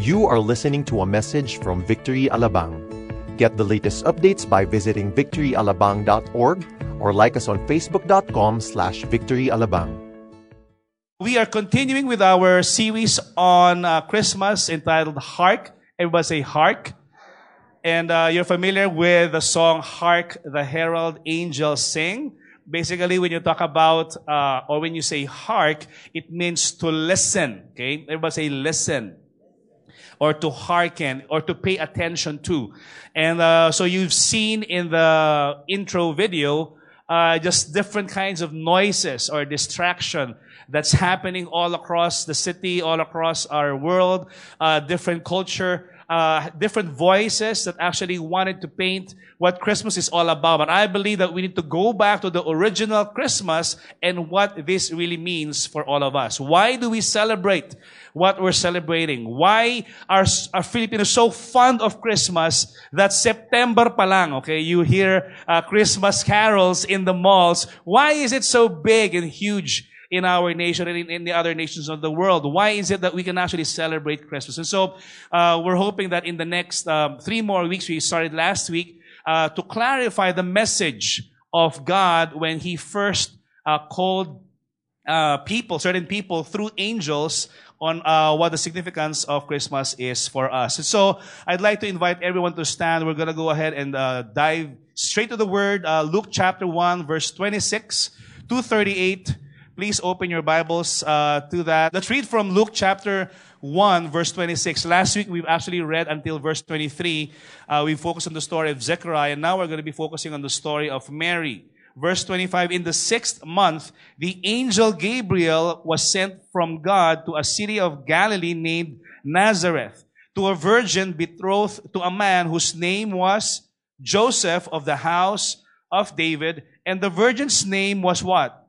You are listening to a message from Victory Alabang. Get the latest updates by visiting victoryalabang.org or like us on facebook.com slash victoryalabang. We are continuing with our series on uh, Christmas entitled Hark. Everybody say Hark. And uh, you're familiar with the song Hark the Herald Angels Sing. Basically, when you talk about, uh, or when you say hark, it means to listen. Okay? Everybody say listen. Or to hearken, or to pay attention to. And uh, so you've seen in the intro video, uh, just different kinds of noises or distraction that's happening all across the city, all across our world, uh, different culture, uh, different voices that actually wanted to paint what Christmas is all about. But I believe that we need to go back to the original Christmas and what this really means for all of us. Why do we celebrate what we're celebrating? Why are, are Filipinos so fond of Christmas that September palang, okay, you hear uh, Christmas carols in the malls. Why is it so big and huge? In our nation and in, in, the other nations of the world. Why is it that we can actually celebrate Christmas? And so uh, we're hoping that in the next um, three more weeks, we started last week, uh, to clarify the message of God when He first uh, called uh, people, certain people, through angels on uh, what the significance of Christmas is for us. And so I'd like to invite everyone to stand. We're going to go ahead and uh, dive straight to the Word. Uh, Luke chapter 1, verse 26 to 38. Please open your Bibles uh, to that. Let's read from Luke chapter 1, verse 26. Last week, we've actually read until verse 23. Uh, we focused on the story of Zechariah. And now we're going to be focusing on the story of Mary. Verse 25, in the sixth month, the angel Gabriel was sent from God to a city of Galilee named Nazareth, to a virgin betrothed to a man whose name was Joseph of the house of David. And the virgin's name was what?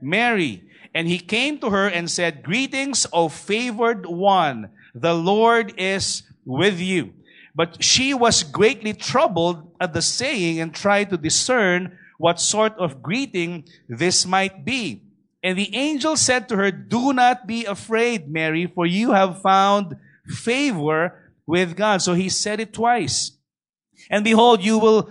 Mary. And he came to her and said, Greetings, O favored one. The Lord is with you. But she was greatly troubled at the saying and tried to discern what sort of greeting this might be. And the angel said to her, Do not be afraid, Mary, for you have found favor with God. So he said it twice. And behold, you will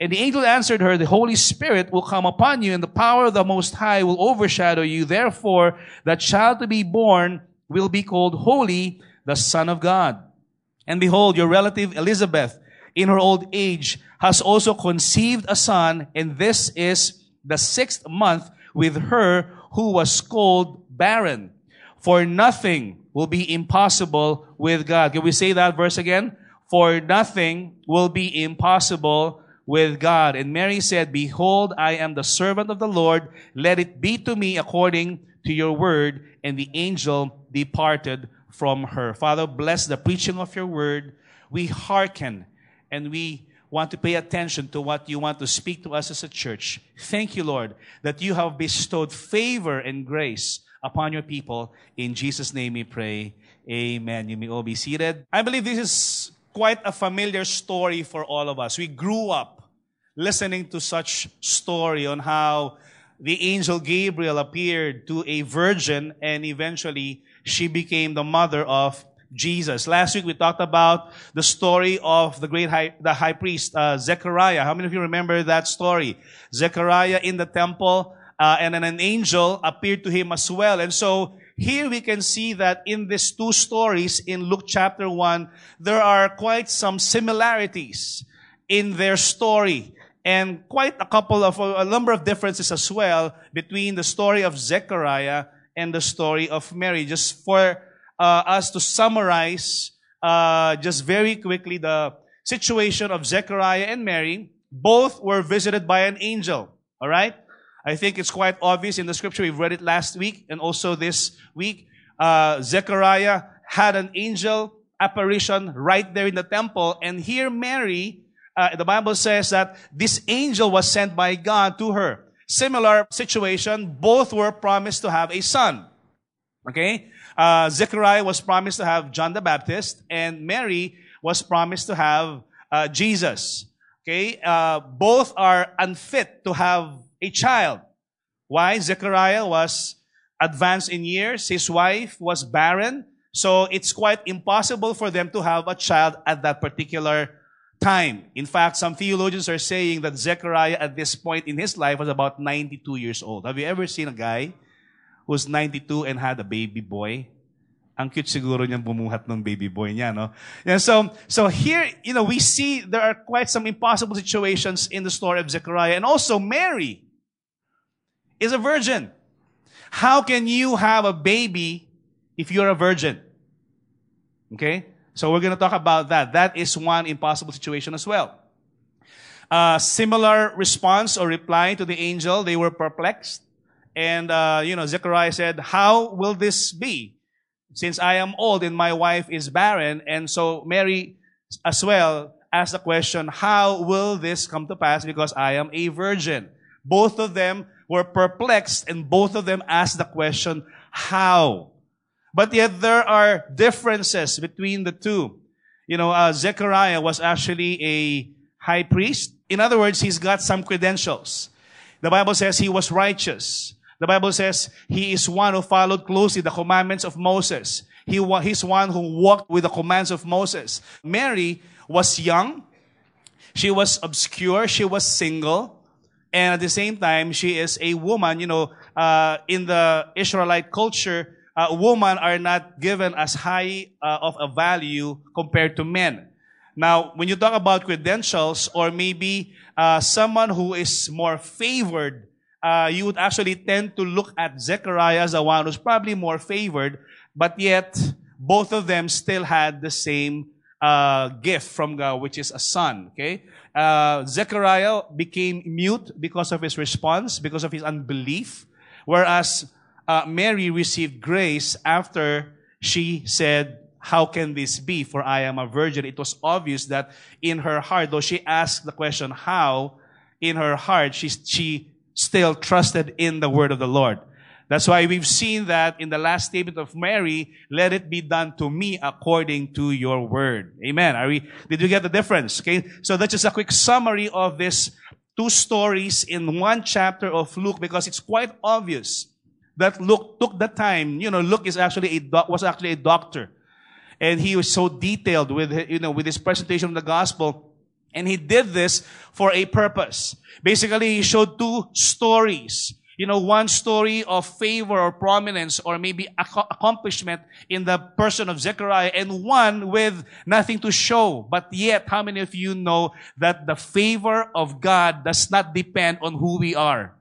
And the angel answered her, The Holy Spirit will come upon you, and the power of the Most High will overshadow you. Therefore, the child to be born will be called Holy, the Son of God. And behold, your relative Elizabeth, in her old age, has also conceived a son, and this is the sixth month with her who was called barren. For nothing will be impossible with God. Can we say that verse again? For nothing will be impossible with God. And Mary said, Behold, I am the servant of the Lord. Let it be to me according to your word. And the angel departed from her. Father, bless the preaching of your word. We hearken and we want to pay attention to what you want to speak to us as a church. Thank you, Lord, that you have bestowed favor and grace upon your people. In Jesus' name we pray. Amen. You may all be seated. I believe this is quite a familiar story for all of us. We grew up listening to such story on how the angel Gabriel appeared to a virgin and eventually she became the mother of Jesus. Last week we talked about the story of the great high, the high priest, uh, Zechariah. How many of you remember that story? Zechariah in the temple, uh, and then an angel appeared to him as well. And so here we can see that in these two stories in Luke chapter 1, there are quite some similarities in their story and quite a couple of, a number of differences as well between the story of Zechariah and the story of Mary. Just for uh, us to summarize uh, just very quickly the situation of Zechariah and Mary. Both were visited by an angel. All right? I think it's quite obvious in the scripture. We've read it last week and also this week. Uh, Zechariah had an angel apparition right there in the temple. And here Mary uh, the Bible says that this angel was sent by God to her. Similar situation, both were promised to have a son. Okay? Uh, Zechariah was promised to have John the Baptist, and Mary was promised to have uh, Jesus. Okay? Uh, both are unfit to have a child. Why? Zechariah was advanced in years. His wife was barren. So it's quite impossible for them to have a child at that particular time. In fact, some theologians are saying that Zechariah at this point in his life was about 92 years old. Have you ever seen a guy who's 92 and had a baby boy? Ang cute siguro niyang bumuhat ng baby boy niya, no? Yeah, so, so here, you know, we see there are quite some impossible situations in the story of Zechariah. And also Mary is a virgin. How can you have a baby if you're a virgin? Okay? So we're going to talk about that. That is one impossible situation as well. Uh, similar response or reply to the angel, they were perplexed. And, uh, you know, Zechariah said, how will this be? Since I am old and my wife is barren. And so Mary as well asked the question, how will this come to pass? Because I am a virgin. Both of them were perplexed and both of them asked the question, how? But yet there are differences between the two. You know, uh, Zechariah was actually a high priest. In other words, he's got some credentials. The Bible says he was righteous. The Bible says he is one who followed closely the commandments of Moses. He he's one who walked with the commands of Moses. Mary was young. She was obscure. She was single. And at the same time, she is a woman. You know, uh, in the Israelite culture, uh, women are not given as high uh, of a value compared to men. Now, when you talk about credentials or maybe uh, someone who is more favored, uh, you would actually tend to look at Zechariah as the one who's probably more favored, but yet both of them still had the same uh, gift from God, which is a son. Okay, uh, Zechariah became mute because of his response, because of his unbelief, whereas uh, Mary received grace after she said, how can this be? For I am a virgin. It was obvious that in her heart, though she asked the question, how, in her heart, she, she still trusted in the word of the Lord. That's why we've seen that in the last statement of Mary, let it be done to me according to your word. Amen. Are we, did you get the difference? Okay. So that's just a quick summary of this two stories in one chapter of Luke because it's quite obvious that Luke took the time. You know, Luke is actually a doc, was actually a doctor, and he was so detailed with you know with his presentation of the gospel, and he did this for a purpose. Basically, he showed two stories. You know, one story of favor or prominence or maybe accomplishment in the person of Zechariah and one with nothing to show. But yet, how many of you know that the favor of God does not depend on who we are?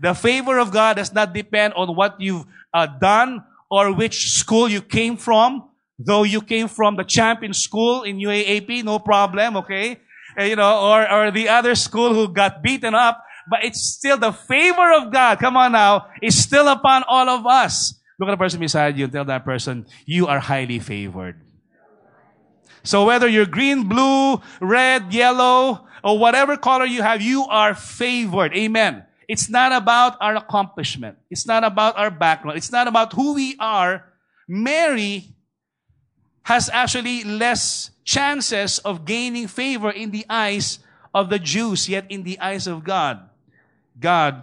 The favor of God does not depend on what you've uh, done or which school you came from. Though you came from the champion school in UAAP, no problem, okay? You know, or, or the other school who got beaten up, but it's still the favor of God. Come on now. It's still upon all of us. Look at the person beside you and tell that person, you are highly favored. So whether you're green, blue, red, yellow, or whatever color you have, you are favored. Amen. It's not about our accomplishment. It's not about our background. It's not about who we are. Mary has actually less chances of gaining favor in the eyes of the Jews, yet in the eyes of God, God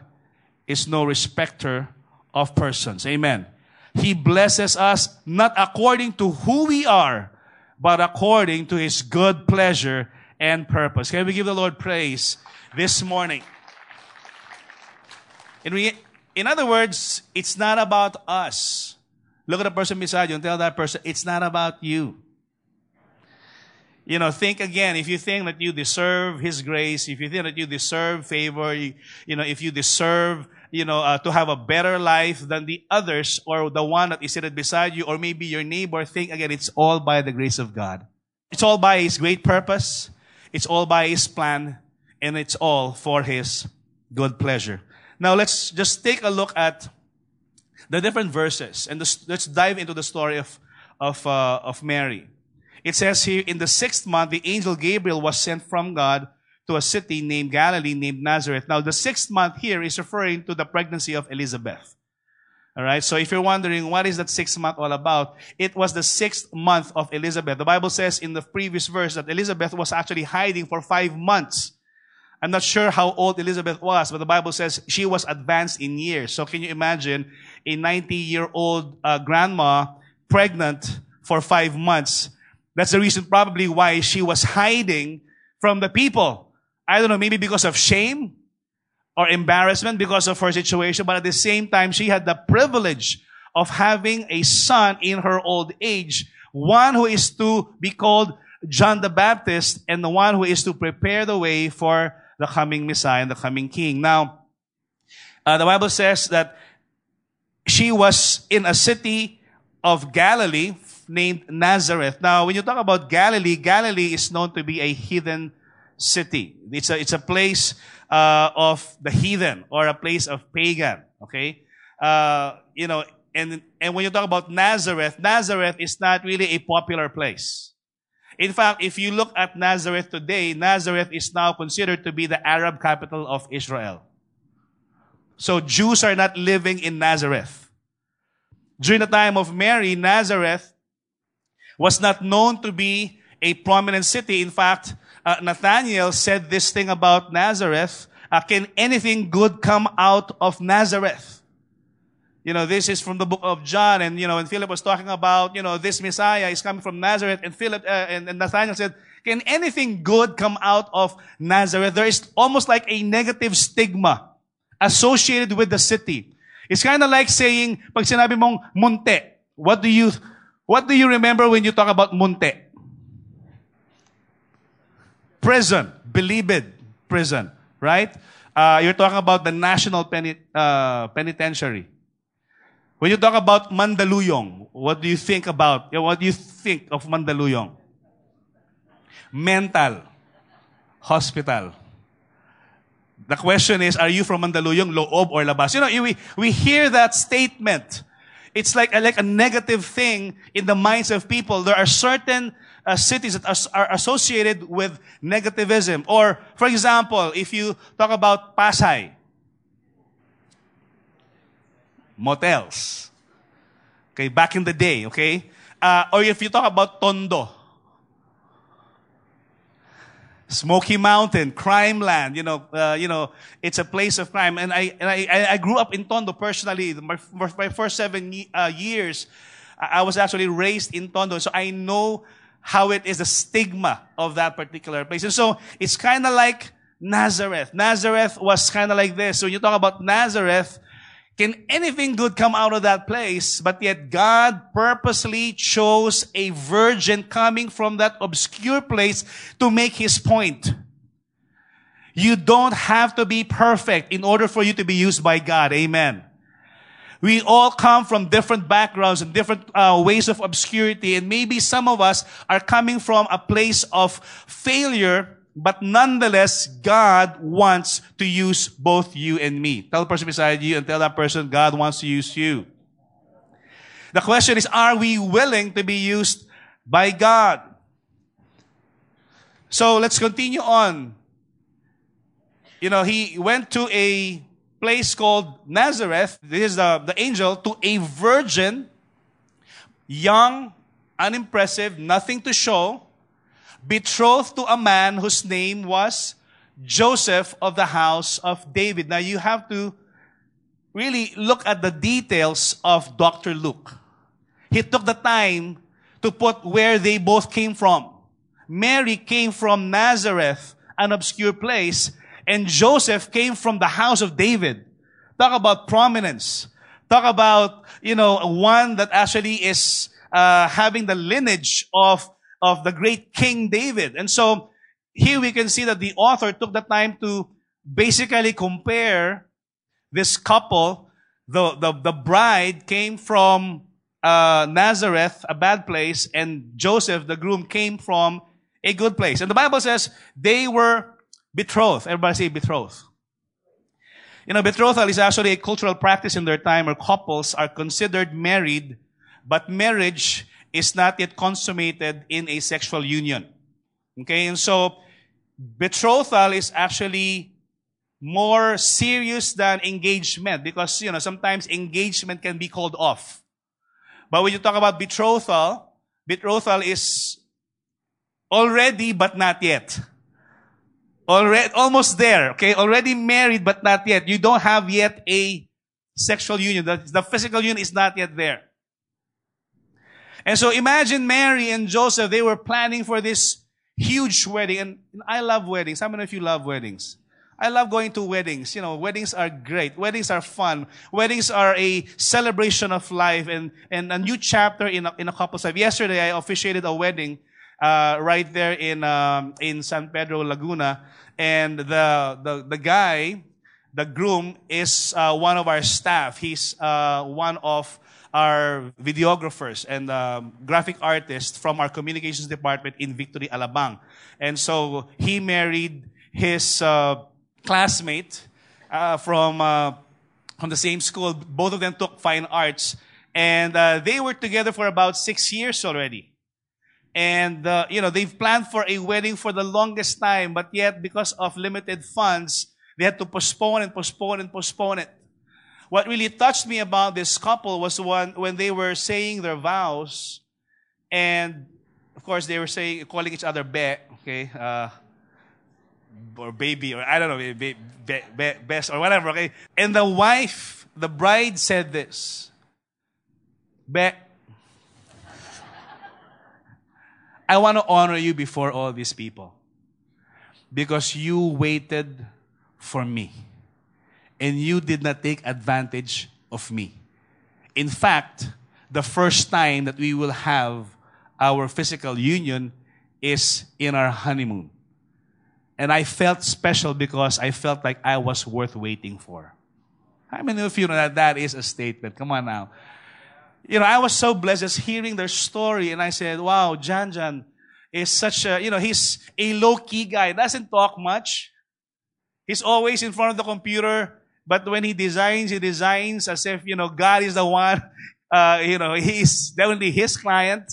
is no respecter of persons. Amen. He blesses us not according to who we are, but according to His good pleasure and purpose. Can we give the Lord praise this morning? In, re- in other words, it's not about us. Look at the person beside you and tell that person, it's not about you. You know, think again. If you think that you deserve His grace, if you think that you deserve favor, you, you know, if you deserve, you know, uh, to have a better life than the others or the one that is seated beside you or maybe your neighbor, think again, it's all by the grace of God. It's all by His great purpose. It's all by His plan and it's all for His good pleasure. Now let's just take a look at the different verses and let's dive into the story of, of, uh, of Mary. it says here, in the sixth month, the angel Gabriel was sent from God to a city named Galilee, named Nazareth. Now, the sixth month here is referring to the pregnancy of Elizabeth. All right. So if you're wondering what is that sixth month all about, it was the sixth month of Elizabeth. The Bible says in the previous verse that Elizabeth was actually hiding for five months. I'm not sure how old Elizabeth was, but the Bible says she was advanced in years. So can you imagine a 90 year old uh, grandma pregnant for five months? That's the reason probably why she was hiding from the people. I don't know, maybe because of shame or embarrassment because of her situation, but at the same time, she had the privilege of having a son in her old age, one who is to be called John the Baptist and the one who is to prepare the way for the coming Messiah and the coming King. Now, uh, the Bible says that she was in a city of Galilee named Nazareth. Now, when you talk about Galilee, Galilee is known to be a heathen city. It's a, it's a place uh, of the heathen or a place of pagan. Okay, uh, you know, and and when you talk about Nazareth, Nazareth is not really a popular place. In fact, if you look at Nazareth today, Nazareth is now considered to be the Arab capital of Israel. So Jews are not living in Nazareth. During the time of Mary, Nazareth was not known to be a prominent city. In fact, uh, Nathaniel said this thing about Nazareth. Uh, can anything good come out of Nazareth? You know, this is from the book of John, and you know, and Philip was talking about, you know, this Messiah is coming from Nazareth, and Philip uh, and, and Nathaniel said, "Can anything good come out of Nazareth?" There is almost like a negative stigma associated with the city. It's kind of like saying, pag sinabi mong Munti, what do you, what do you remember when you talk about Munti? prison, Bilibid prison, right? Uh, you're talking about the National uh, Penitentiary. When you talk about Mandaluyong, what do you think about? What do you think of Mandaluyong? Mental hospital. The question is, are you from Mandaluyong, Loob, or Labas? You know, we, we hear that statement. It's like, like a negative thing in the minds of people. There are certain uh, cities that are, are associated with negativism. Or, for example, if you talk about Pasay, motels. Okay, back in the day, okay? Uh, or if you talk about Tondo, Smoky Mountain, crime land, you know, uh, you know, it's a place of crime. And I, and I, I grew up in Tondo personally. My, my first seven uh, years, I was actually raised in Tondo. So I know how it is the stigma of that particular place. And so it's kind of like Nazareth. Nazareth was kind of like this. So when you talk about Nazareth, can anything good come out of that place? But yet God purposely chose a virgin coming from that obscure place to make his point. You don't have to be perfect in order for you to be used by God. Amen. We all come from different backgrounds and different uh, ways of obscurity. And maybe some of us are coming from a place of failure, but nonetheless, God wants to use both you and me. Tell the person beside you and tell that person, God wants to use you. The question is, are we willing to be used by God? So let's continue on. You know, he went to a place called Nazareth. This is the, the angel to a virgin, young, unimpressive, nothing to show, betrothed to a man whose name was Joseph of the house of David. Now you have to really look at the details of Dr. Luke. He took the time to put where they both came from. Mary came from Nazareth, an obscure place, and Joseph came from the house of David. Talk about prominence. Talk about, you know, one that actually is uh, having the lineage of, of the great King David. And so here we can see that the author took the time to basically compare this couple. The, the, the bride came from uh, Nazareth, a bad place, and Joseph, the groom, came from a good place. And the Bible says they were Betrothed. Everybody say betrothed. You know, betrothal is actually a cultural practice in their time where couples are considered married, but marriage is not yet consummated in a sexual union. Okay, and so betrothal is actually more serious than engagement because, you know, sometimes engagement can be called off. But when you talk about betrothal, betrothal is already but not yet. Already, almost there, okay? Already married but not yet. You don't have yet a sexual union. The, the physical union is not yet there. And so imagine Mary and Joseph, they were planning for this huge wedding. And I love weddings. How many of you love weddings? I love going to weddings. You know, weddings are great. Weddings are fun. Weddings are a celebration of life and, and a new chapter in a, in a couple's life. Yesterday, I officiated a wedding, uh, right there in, um, in San Pedro, Laguna. And the, the, the guy, the groom is, uh, one of our staff. He's, uh, one of our videographers and um, graphic artists from our communications department in Victory, Alabang. And so he married his uh, classmate uh, from uh, from the same school. Both of them took fine arts, and uh, they were together for about six years already. And uh, you know they've planned for a wedding for the longest time, but yet because of limited funds, they had to postpone and postpone and postpone it. What really touched me about this couple was when, when they were saying their vows, and of course they were saying, calling each other be, okay, uh, or baby, or I don't know, be, be, be, best, or whatever, okay. And the wife, the bride said this, be, I want to honor you before all these people because you waited for me and you did not take advantage of me. In fact, the first time that we will have our physical union is in our honeymoon. And I felt special because I felt like I was worth waiting for. How many of you know that that is a statement? Come on now. You know, I was so blessed just hearing their story and I said, wow, Jan Jan is such a, you know, he's a low key guy, doesn't talk much. He's always in front of the computer, but when he designs, he designs as if, you know, God is the one, uh, you know, he's definitely his client.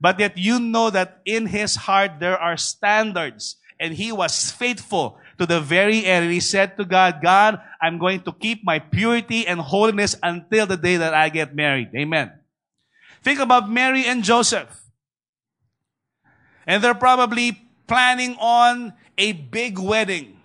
But yet you know that in his heart there are standards. And he was faithful to the very end. And he said to God, God, I'm going to keep my purity and holiness until the day that I get married. Amen. Think about Mary and Joseph. And they're probably planning on a big wedding.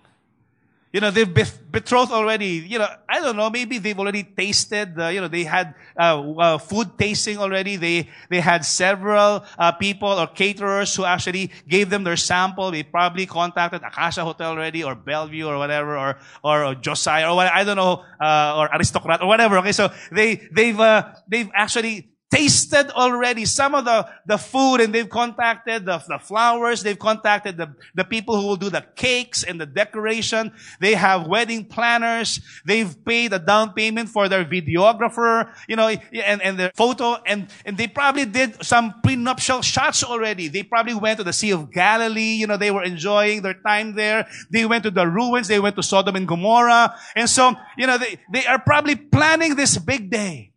You know, they've betrothed already. You know, I don't know, maybe they've already tasted, uh, you know, they had uh, uh, food tasting already. They, they had several uh, people or caterers who actually gave them their sample. They probably contacted Acacia Hotel already or Bellevue or whatever or, or, or Josiah or what, I don't know, uh, or Aristocrat or whatever. Okay, so they, they've, uh, they've actually tasted already some of the, the food and they've contacted the, the flowers. They've contacted the, the people who will do the cakes and the decoration. They have wedding planners. They've paid a down payment for their videographer, you know, and, and the photo. And, and they probably did some prenuptial shots already. They probably went to the Sea of Galilee. You know, they were enjoying their time there. They went to the ruins. They went to Sodom and Gomorrah. And so, you know, they, they are probably planning this big day.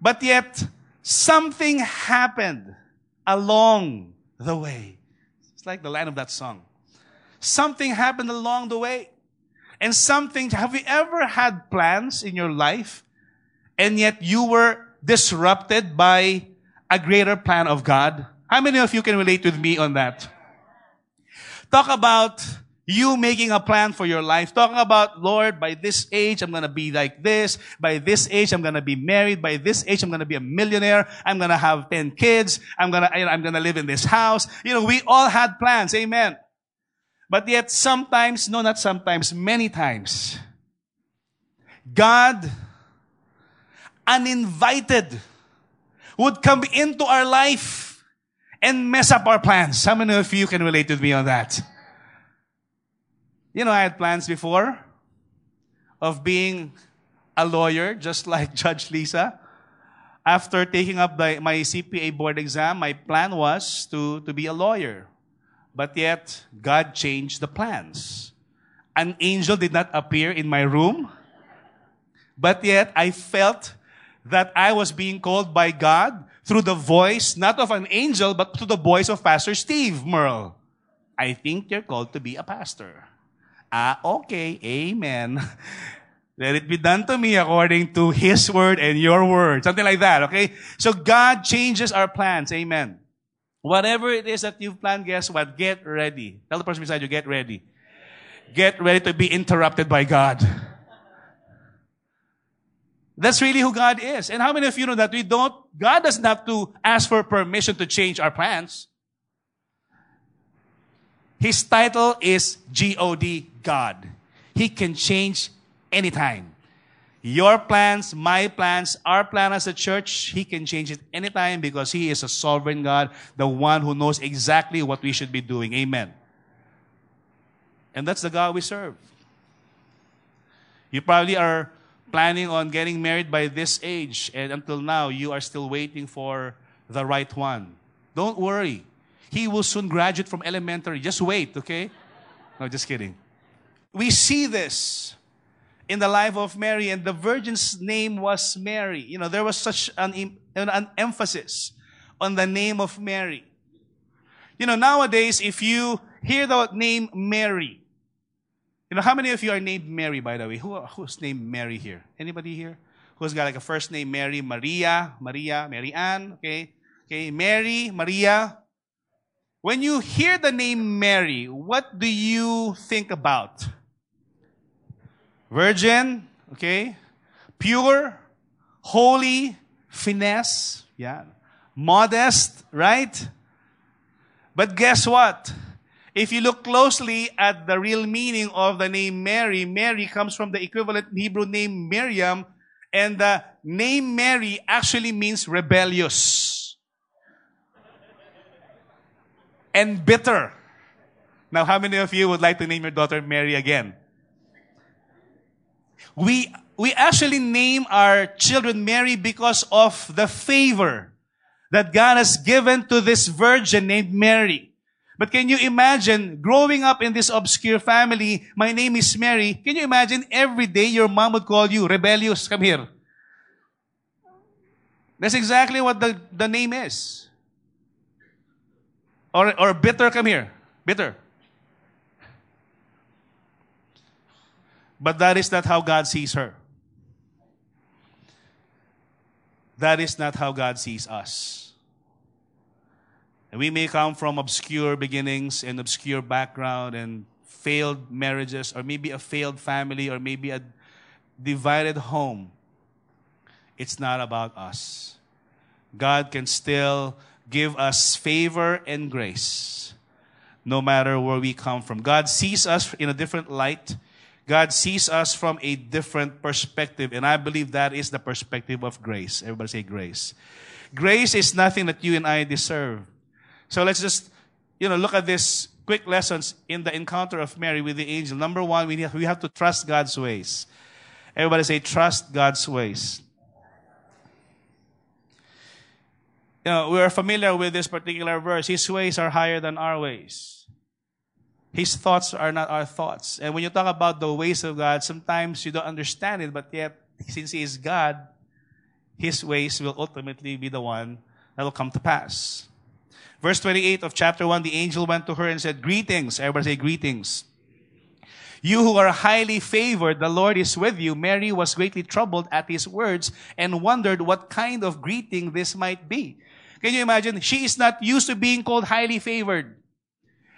But yet, something happened along the way. It's like the line of that song. Something happened along the way. And something, have you ever had plans in your life and yet you were disrupted by a greater plan of God? How many of you can relate with me on that? Talk about you making a plan for your life, talking about, Lord, by this age, I'm going to be like this. By this age, I'm going to be married. By this age, I'm going to be a millionaire. I'm going to have 10 kids. I'm going to, I'm going to live in this house. You know, we all had plans. Amen. But yet sometimes, no, not sometimes, many times, God, uninvited, would come into our life and mess up our plans. How many of you can relate with me on that? You know, I had plans before of being a lawyer, just like Judge Lisa. After taking up the, my CPA board exam, my plan was to, to be a lawyer. But yet, God changed the plans. An angel did not appear in my room. But yet, I felt that I was being called by God through the voice, not of an angel, but through the voice of Pastor Steve Murrell. I think you're called to be a pastor. Ah, okay, amen. Let it be done to me according to His word and your word. Something like that, okay? So God changes our plans, amen. Whatever it is that you've planned, guess what? Get ready. Tell the person beside you, get ready. Get ready to be interrupted by God. That's really who God is. And how many of you know that we don't, God doesn't have to ask for permission to change our plans. His title is G-O-D, God. He can change anytime. Your plans, my plans, our plan as a church, He can change it anytime because He is a sovereign God, the one who knows exactly what we should be doing. Amen. And that's the God we serve. You probably are planning on getting married by this age, and until now, you are still waiting for the right one. Don't worry. He will soon graduate from elementary. Just wait, okay? No, just kidding. We see this in the life of Mary, and the virgin's name was Mary. You know, there was such an, an emphasis on the name of Mary. You know, nowadays, if you hear the name Mary, you know, how many of you are named Mary, by the way? Who, who's named Mary here? Anybody here? Who's got like a first name Mary? Maria, Maria, Mary Ann, okay? Okay, Mary, Maria. When you hear the name Mary, what do you think about? Virgin, okay? Pure, holy, finesse, yeah. Modest, right? But guess what? If you look closely at the real meaning of the name Mary, Mary comes from the equivalent Hebrew name Miriam, and the name Mary actually means rebellious and bitter. Now, how many of you would like to name your daughter Mary again? We, we actually name our children Mary because of the favor that God has given to this virgin named Mary. But can you imagine growing up in this obscure family? My name is Mary. Can you imagine every day your mom would call you rebellious? Come here. That's exactly what the, the name is. Or, or bitter, come here. Bitter. But that is not how God sees her. That is not how God sees us. And we may come from obscure beginnings and obscure background and failed marriages, or maybe a failed family, or maybe a divided home. It's not about us. God can still give us favor and grace no matter where we come from. God sees us in a different light. God sees us from a different perspective. And I believe that is the perspective of grace. Everybody say grace. Grace is nothing that you and I deserve. So let's just, you know, look at this quick lessons in the encounter of Mary with the angel. Number one, we have, we have to trust God's ways. Everybody say, trust God's ways. You know, we are familiar with this particular verse. His ways are higher than our ways. His thoughts are not our thoughts. And when you talk about the ways of God, sometimes you don't understand it, but yet, since He is God, His ways will ultimately be the one that will come to pass. Verse 28 of chapter 1, the angel went to her and said, Greetings. Everybody say greetings. You who are highly favored, the Lord is with you. Mary was greatly troubled at his words and wondered what kind of greeting this might be. Can you imagine? She is not used to being called highly favored.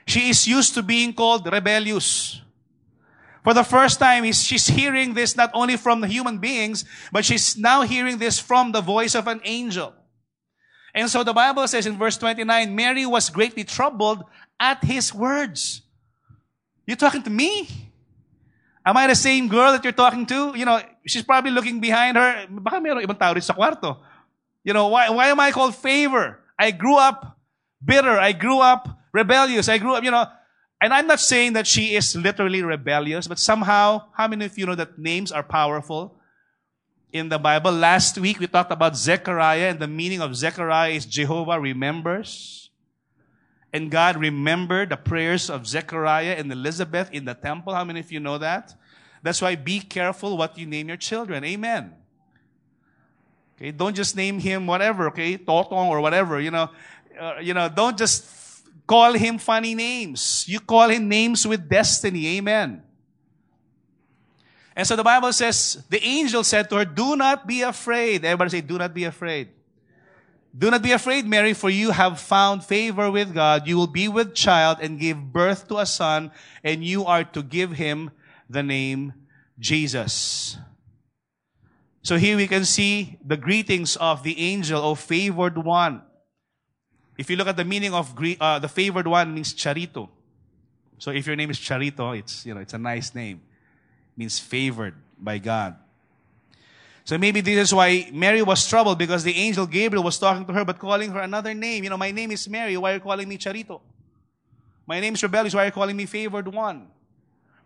She is used to being called rebellious. For the first time, she's hearing this not only from the human beings, but she's now hearing this from the voice of an angel. And so the Bible says in verse 29, Mary was greatly troubled at his words. You talking to me? Am I the same girl that you're talking to? You know, she's probably looking behind her. Sa kwarto. You know, why, why am I called favor? I grew up bitter. I grew up rebellious. I grew up, you know, and I'm not saying that she is literally rebellious, but somehow, how many of you know that names are powerful? in the Bible. Last week we talked about Zechariah and the meaning of Zechariah is Jehovah remembers. And God remembered the prayers of Zechariah and Elizabeth in the temple. How many of you know that? That's why be careful what you name your children. Amen. Okay, don't just name him whatever, okay, Totong or whatever, you know. Uh, you know, don't just call him funny names. You call him names with destiny. Amen. And so the Bible says, the angel said to her, Do not be afraid. Everybody say, Do not be afraid. Do not be afraid, Mary, for you have found favor with God. You will be with child and give birth to a son, and you are to give him the name Jesus. So here we can see the greetings of the angel, O favored one. If you look at the meaning of uh, the favored one means charito. So if your name is Charito, it's you know it's a nice name. It means favored by God. So maybe this is why Mary was troubled because the angel Gabriel was talking to her but calling her another name. You know, my name is Mary. Why are you calling me Charito? My name is Rebellious. Why are you calling me favored one?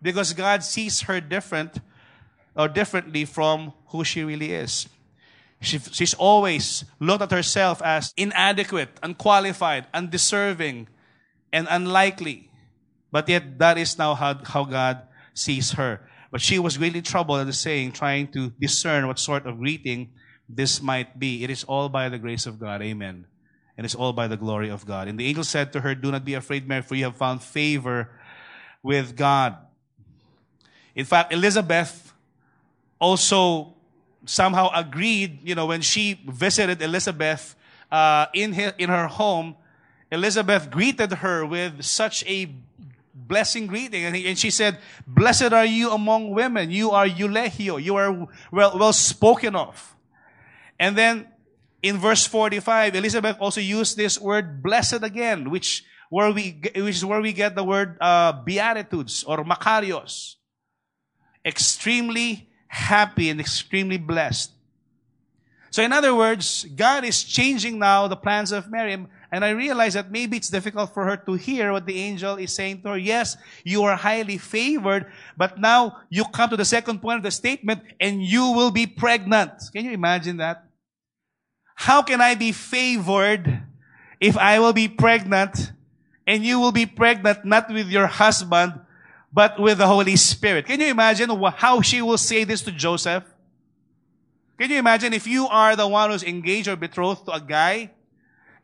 Because God sees her different or differently from who she really is. She, she's always looked at herself as inadequate, unqualified, undeserving, and unlikely. But yet, that is now how, how God sees her. But she was greatly troubled at the saying, trying to discern what sort of greeting this might be. It is all by the grace of God. Amen. And it's all by the glory of God. And the angel said to her, Do not be afraid, Mary, for you have found favor with God. In fact, Elizabeth also somehow agreed, you know, when she visited Elizabeth uh, in, his, in her home, Elizabeth greeted her with such a blessing greeting. And, he, and she said, Blessed are you among women. You are eulogio. You are well, well spoken of. And then in verse 45, Elizabeth also used this word blessed again, which, where we, which is where we get the word uh, beatitudes or makarios. Extremely happy and extremely blessed. So in other words, God is changing now the plans of Mary. And I realize that maybe it's difficult for her to hear what the angel is saying to her. Yes, you are highly favored, but now you come to the second point of the statement and you will be pregnant. Can you imagine that? How can I be favored if I will be pregnant and you will be pregnant not with your husband, but with the Holy Spirit. Can you imagine how she will say this to Joseph? Can you imagine if you are the one who's engaged or betrothed to a guy,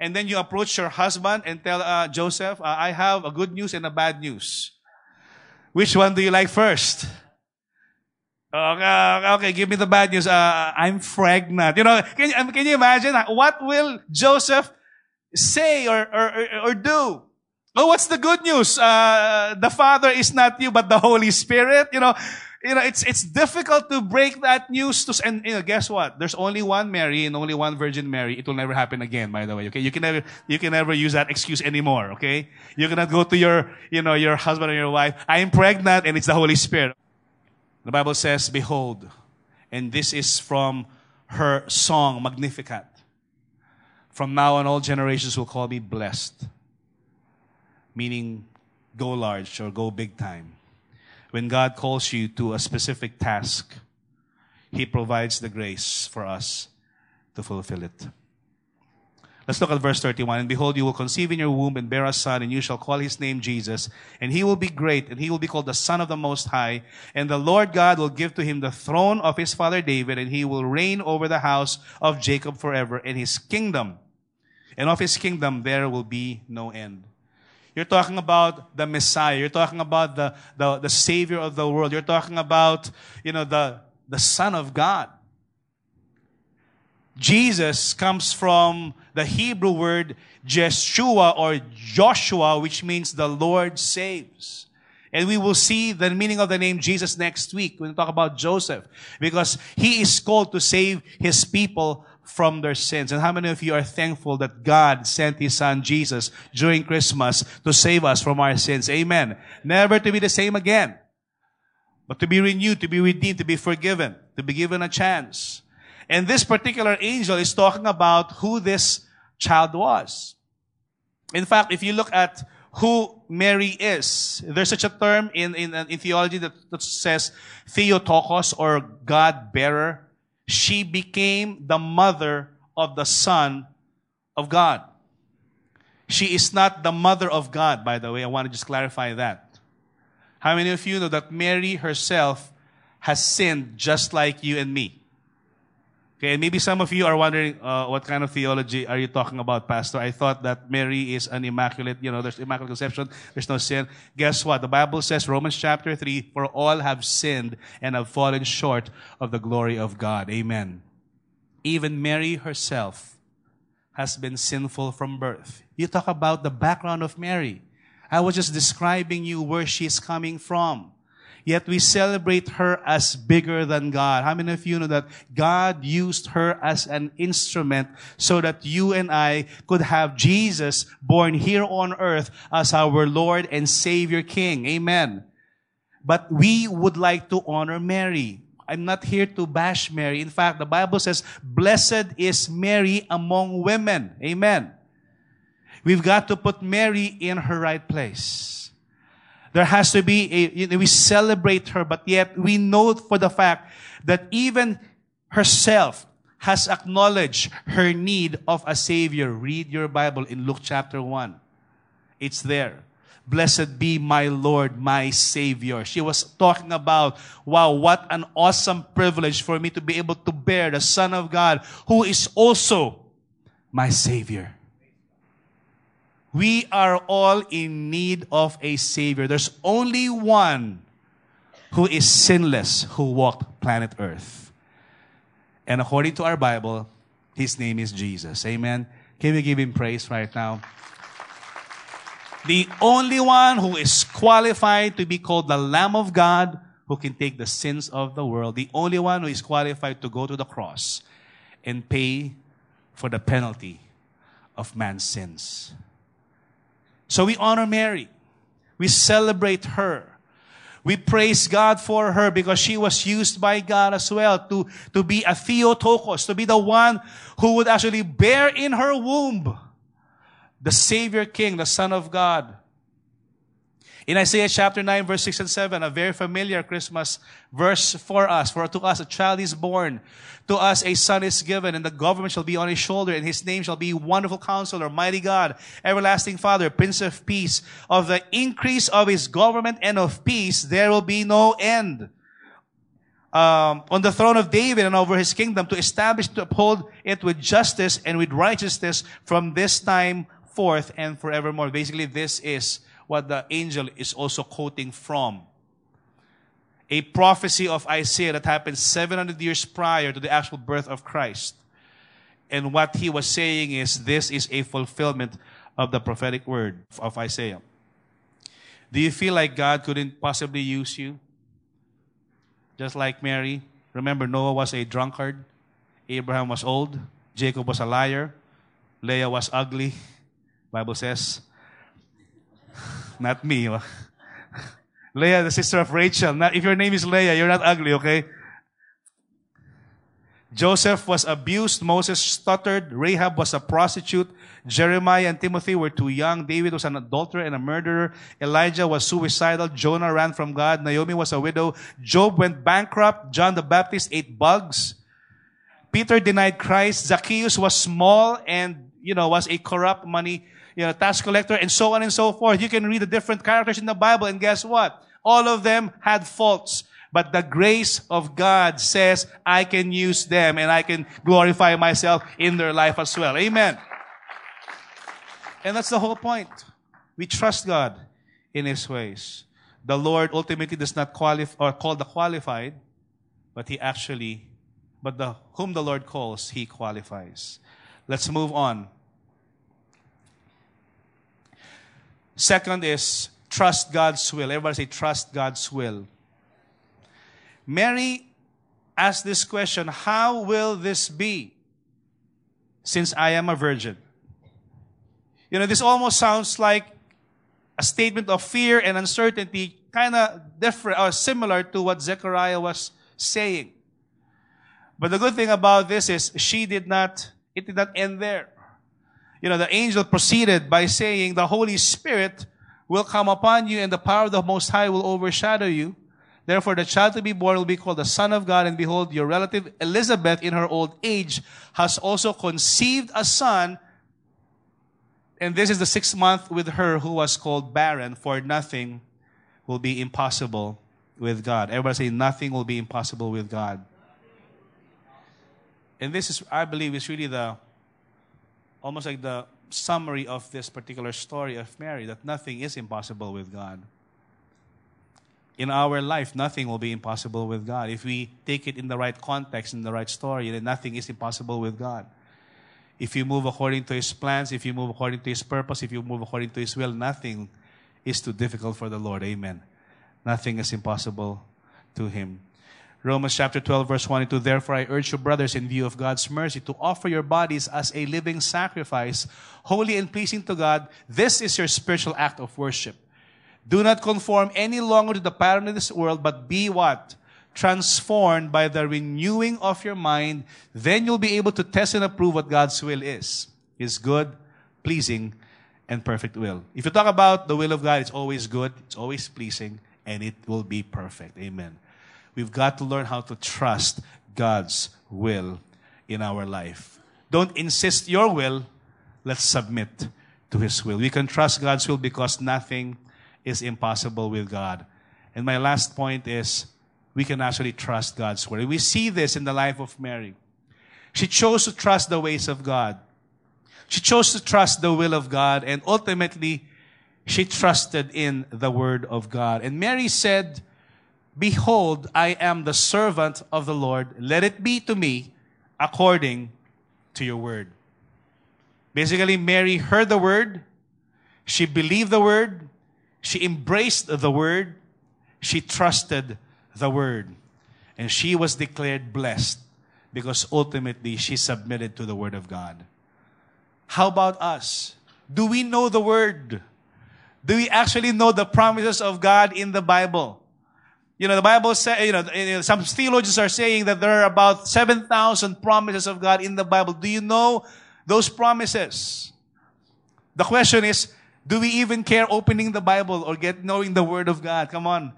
and then you approach your husband and tell uh, Joseph, uh, I have a good news and a bad news. Which one do you like first? Okay, okay give me the bad news. Uh, I'm pregnant. You know, can, you, can you imagine what will Joseph say or, or, or do? Oh, what's the good news? Uh, the Father is not you, but the Holy Spirit. You know, you know, it's it's difficult to break that news to. And you know, guess what? There's only one Mary and only one Virgin Mary. It will never happen again. By the way, okay? You can never you can never use that excuse anymore. Okay? You cannot go to your you know your husband or your wife. I am pregnant, and it's the Holy Spirit. The Bible says, "Behold," and this is from her song Magnificat. From now on, all generations will call me blessed meaning go large or go big time. When God calls you to a specific task, He provides the grace for us to fulfill it. Let's look at verse 31. And behold, you will conceive in your womb and bear a son, and you shall call his name Jesus. And he will be great, and he will be called the Son of the Most High. And the Lord God will give to him the throne of his father David, and he will reign over the house of Jacob forever. And his kingdom, and of his kingdom there will be no end. You're talking about the Messiah. You're talking about the, the, the Savior of the world. You're talking about, you know, the, the Son of God. Jesus comes from the Hebrew word Jeshua or Joshua, which means the Lord saves. And we will see the meaning of the name Jesus next week when we talk about Joseph. Because he is called to save his people from their sins. And how many of you are thankful that God sent His Son Jesus during Christmas to save us from our sins? Amen. Never to be the same again, but to be renewed, to be redeemed, to be forgiven, to be given a chance. And this particular angel is talking about who this child was. In fact, if you look at who Mary is, there's such a term in, in, in theology that, that says Theotokos or God bearer she became the mother of the Son of God. She is not the mother of God, by the way. I want to just clarify that. How many of you know that Mary herself has sinned just like you and me? Okay, and maybe some of you are wondering, uh, what kind of theology are you talking about, Pastor? I thought that Mary is an immaculate, you know, there's immaculate conception, there's no sin. Guess what? The Bible says, Romans chapter 3, for all have sinned and have fallen short of the glory of God. Amen. Even Mary herself has been sinful from birth. You talk about the background of Mary. I was just describing you where she's coming from. Yet we celebrate her as bigger than God. How many of you know that God used her as an instrument so that you and I could have Jesus born here on earth as our Lord and Savior King? Amen. But we would like to honor Mary. I'm not here to bash Mary. In fact, the Bible says, blessed is Mary among women. Amen. We've got to put Mary in her right place. There has to be a, you know, we celebrate her, but yet we know for the fact that even herself has acknowledged her need of a savior. Read your Bible in Luke chapter 1. It's there. Blessed be my Lord, my Savior. She was talking about, wow, what an awesome privilege for me to be able to bear the Son of God, who is also my Savior. We are all in need of a Savior. There's only one who is sinless who walked planet Earth. And according to our Bible, his name is Jesus. Amen. Can we give him praise right now? The only one who is qualified to be called the Lamb of God who can take the sins of the world. The only one who is qualified to go to the cross and pay for the penalty of man's sins. So we honor Mary. We celebrate her. We praise God for her because she was used by God as well to, to be a Theotokos, to be the one who would actually bear in her womb the Savior King, the Son of God. In Isaiah chapter 9, verse 6 and 7, a very familiar Christmas verse for us. For to us a child is born, to us a son is given, and the government shall be on his shoulder, and his name shall be Wonderful Counselor, Mighty God, Everlasting Father, Prince of Peace. Of the increase of his government and of peace, there will be no end. Um, on the throne of David and over his kingdom to establish, to uphold it with justice and with righteousness from this time forth and forevermore. Basically, this is what the angel is also quoting from. A prophecy of Isaiah that happened 700 years prior to the actual birth of Christ. And what he was saying is this is a fulfillment of the prophetic word of Isaiah. Do you feel like God couldn't possibly use you? Just like Mary. Remember, Noah was a drunkard. Abraham was old. Jacob was a liar. Leah was ugly. Bible says. Not me. Leah, the sister of Rachel. Not, if your name is Leah, you're not ugly, okay? Joseph was abused. Moses stuttered. Rahab was a prostitute. Jeremiah and Timothy were too young. David was an adulterer and a murderer. Elijah was suicidal. Jonah ran from God. Naomi was a widow. Job went bankrupt. John the Baptist ate bugs. Peter denied Christ. Zacchaeus was small and, you know, was a corrupt money you know, tax collector, and so on and so forth. You can read the different characters in the Bible, and guess what? All of them had faults. But the grace of God says I can use them and I can glorify myself in their life as well. Amen. And that's the whole point. We trust God in His ways. The Lord ultimately does not qualify or call the qualified, but He actually, but the whom the Lord calls, He qualifies. Let's move on. Second is trust God's will. Everybody say trust God's will. Mary asked this question, how will this be since I am a virgin? You know, this almost sounds like a statement of fear and uncertainty, kind of different or similar to what Zechariah was saying. But the good thing about this is she did not, it did not end there you know, the angel proceeded by saying, the Holy Spirit will come upon you and the power of the Most High will overshadow you. Therefore, the child to be born will be called the Son of God. And behold, your relative Elizabeth in her old age has also conceived a son. And this is the sixth month with her who was called barren, for nothing will be impossible with God. Everybody say, nothing will be impossible with God. And this is, I believe, is really the almost like the summary of this particular story of Mary that nothing is impossible with God. In our life, nothing will be impossible with God. If we take it in the right context, in the right story, then nothing is impossible with God. If you move according to His plans, if you move according to His purpose, if you move according to His will, nothing is too difficult for the Lord. Amen. Nothing is impossible to Him. Romans chapter 12, verse 1 and 2. Therefore, I urge you, brothers, in view of God's mercy, to offer your bodies as a living sacrifice, holy and pleasing to God. This is your spiritual act of worship. Do not conform any longer to the pattern of this world, but be what? Transformed by the renewing of your mind. Then you'll be able to test and approve what God's will is. His good, pleasing, and perfect will. If you talk about the will of God, it's always good, it's always pleasing, and it will be perfect. Amen. We've got to learn how to trust God's will in our life. Don't insist your will, let's submit to His will. We can trust God's will because nothing is impossible with God. And my last point is we can actually trust God's word. We see this in the life of Mary. She chose to trust the ways of God. She chose to trust the will of God and ultimately she trusted in the word of God. And Mary said, Behold, I am the servant of the Lord. Let it be to me according to your word. Basically, Mary heard the word, she believed the word, she embraced the word, she trusted the word, and she was declared blessed because ultimately she submitted to the word of God. How about us? Do we know the word? Do we actually know the promises of God in the Bible? You know, the Bible says, you know, some theologians are saying that there are about 7,000 promises of God in the Bible. Do you know those promises? The question is, do we even care opening the Bible or get knowing the Word of God? Come on.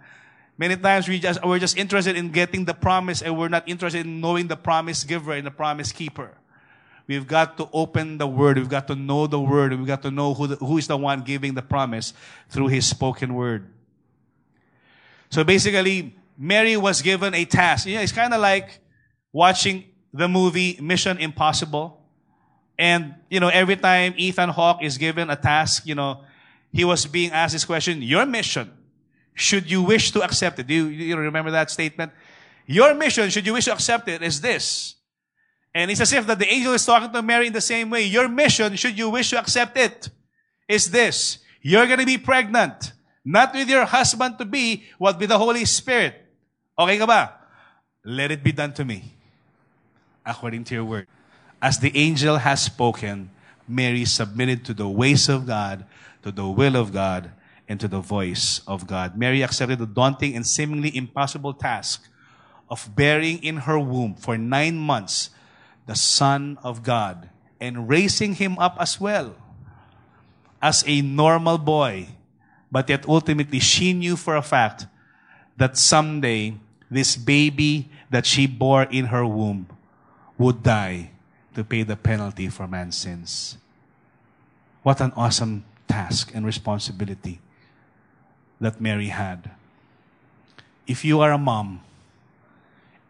Many times we just, we're just interested in getting the promise and we're not interested in knowing the promise giver and the promise keeper. We've got to open the Word. We've got to know the Word. We've got to know who, the, who is the one giving the promise through His spoken Word. So basically, Mary was given a task. You know, it's kind of like watching the movie Mission Impossible. And, you know, every time Ethan Hawke is given a task, you know, he was being asked this question, your mission, should you wish to accept it? Do you, you remember that statement? Your mission, should you wish to accept it, is this. And it's as if that the angel is talking to Mary in the same way. Your mission, should you wish to accept it, is this. You're going to be pregnant. Not with your husband to be, but with the Holy Spirit. Okay ka ba? Let it be done to me. According to your word. As the angel has spoken, Mary submitted to the ways of God, to the will of God, and to the voice of God. Mary accepted the daunting and seemingly impossible task of bearing in her womb for nine months the Son of God and raising him up as well as a normal boy but yet ultimately she knew for a fact that someday this baby that she bore in her womb would die to pay the penalty for man's sins. What an awesome task and responsibility that Mary had. If you are a mom,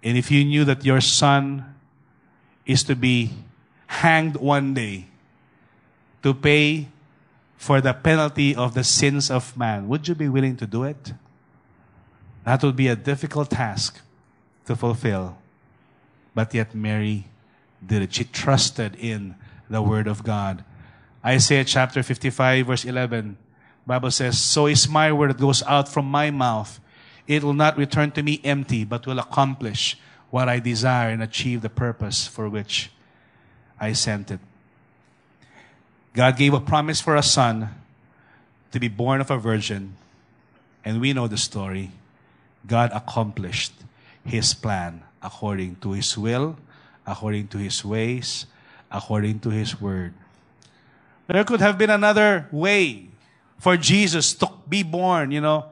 and if you knew that your son is to be hanged one day to pay for the penalty of the sins of man, would you be willing to do it? That would be a difficult task to fulfill. But yet Mary did it. She trusted in the word of God. Isaiah chapter 55 verse 11. Bible says, So is my word that goes out from my mouth. It will not return to me empty, but will accomplish what I desire and achieve the purpose for which I sent it. God gave a promise for a son to be born of a virgin, and we know the story. God accomplished his plan according to his will, according to his ways, according to his word. There could have been another way for Jesus to be born, you know.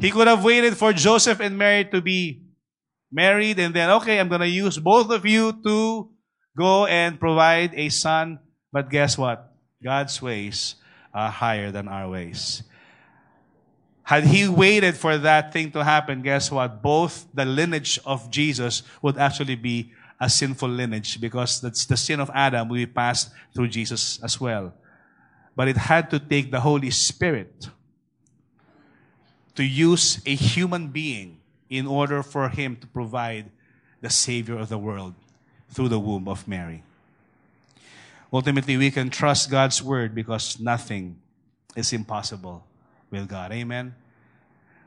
He could have waited for Joseph and Mary to be married and then, okay, I'm going to use both of you to go and provide a son but guess what? God's ways are higher than our ways. Had he waited for that thing to happen, guess what? Both the lineage of Jesus would actually be a sinful lineage because that's the sin of Adam will be passed through Jesus as well. But it had to take the Holy Spirit to use a human being in order for him to provide the Savior of the world through the womb of Mary. Ultimately, we can trust God's word because nothing is impossible with God. Amen.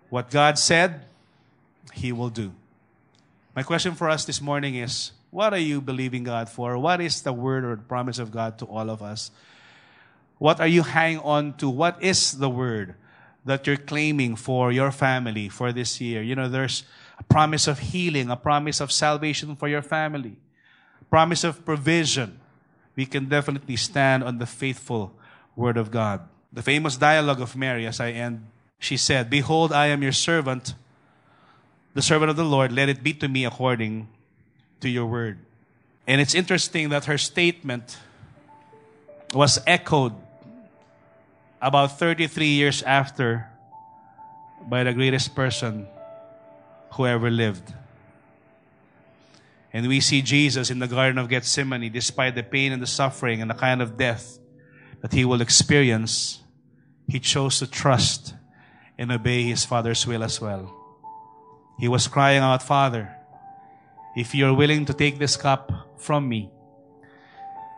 What God said, He will do. My question for us this morning is what are you believing God for? What is the word or the promise of God to all of us? What are you hanging on to? What is the word that you're claiming for your family for this year? You know, there's a promise of healing, a promise of salvation for your family, promise of provision. We can definitely stand on the faithful word of God. The famous dialogue of Mary, as I end, she said, Behold, I am your servant, the servant of the Lord. Let it be to me according to your word. And it's interesting that her statement was echoed about 33 years after by the greatest person who ever lived. And we see Jesus in the Garden of Gethsemane, despite the pain and the suffering and the kind of death that he will experience, he chose to trust and obey his Father's will as well. He was crying out, Father, if you're willing to take this cup from me,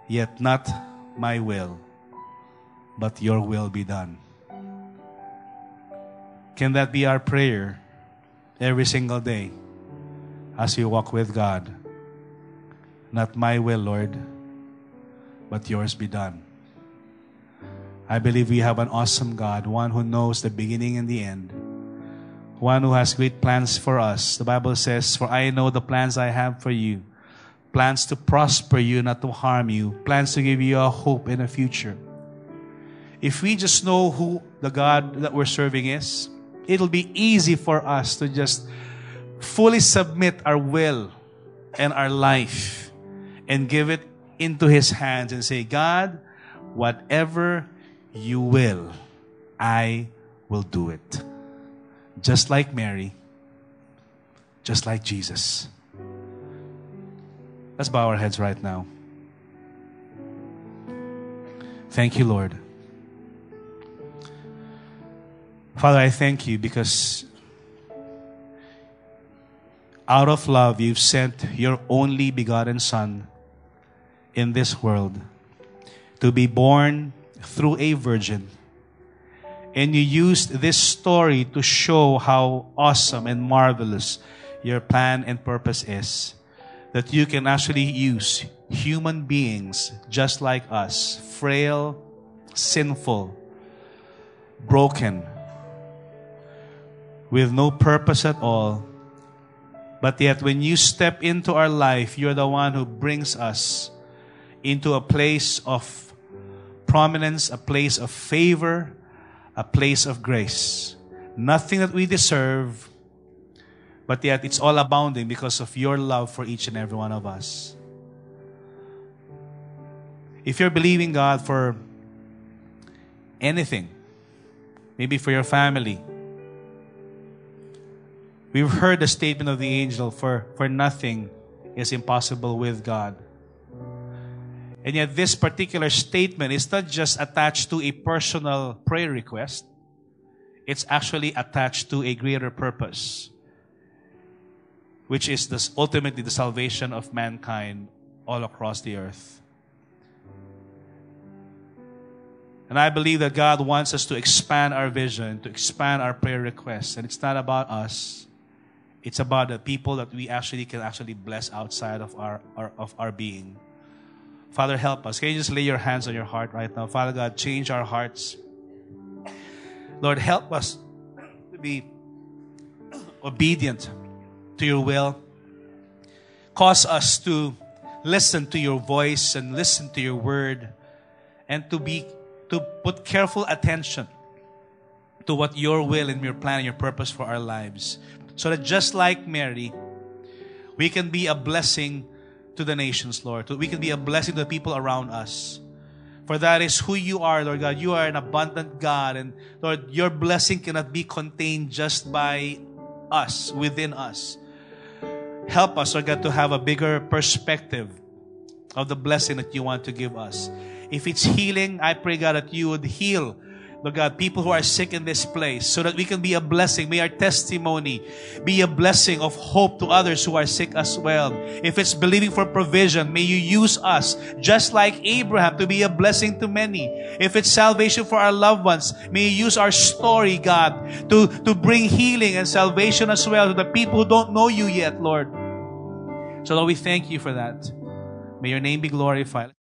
yet not my will, but your will be done. Can that be our prayer every single day as we walk with God? Not my will, Lord, but yours be done. I believe we have an awesome God, one who knows the beginning and the end, one who has great plans for us. The Bible says, For I know the plans I have for you plans to prosper you, not to harm you, plans to give you a hope in a future. If we just know who the God that we're serving is, it'll be easy for us to just fully submit our will and our life and give it into His hands and say, God, whatever you will, I will do it. Just like Mary, just like Jesus. Let's bow our heads right now. Thank you, Lord. Father, I thank you because out of love you've sent your only begotten Son in this world to be born through a virgin. And you used this story to show how awesome and marvelous your plan and purpose is. That you can actually use human beings just like us, frail, sinful, broken, with no purpose at all. But yet, when you step into our life, you're the one who brings us into a place of prominence, a place of favor, a place of grace. Nothing that we deserve, but yet it's all abounding because of your love for each and every one of us. If you're believing God for anything, maybe for your family, we've heard the statement of the angel for, for nothing is impossible with God. And yet, this particular statement is not just attached to a personal prayer request, it's actually attached to a greater purpose, which is this, ultimately the salvation of mankind all across the earth. And I believe that God wants us to expand our vision, to expand our prayer requests. And it's not about us. It's about the people that we actually can actually bless outside of our, our of our being. Father, help us. Can you just lay your hands on your heart right now? Father God, change our hearts. Lord, help us to be obedient to your will. Cause us to listen to your voice and listen to your word and to be to put careful attention to what your will and your plan and your purpose for our lives. So that just like Mary, we can be a blessing to the nations, Lord. We can be a blessing to the people around us. For that is who you are, Lord God. You are an abundant God. And Lord, your blessing cannot be contained just by us, within us. Help us, Lord God, to have a bigger perspective of the blessing that you want to give us. If it's healing, I pray, God, that you would heal Lord God, people who are sick in this place so that we can be a blessing. May our testimony be a blessing of hope to others who are sick as well. If it's believing for provision, may you use us just like Abraham to be a blessing to many. If it's salvation for our loved ones, may you use our story, God, to, to bring healing and salvation as well to the people who don't know you yet, Lord. So Lord, we thank you for that. May your name be glorified.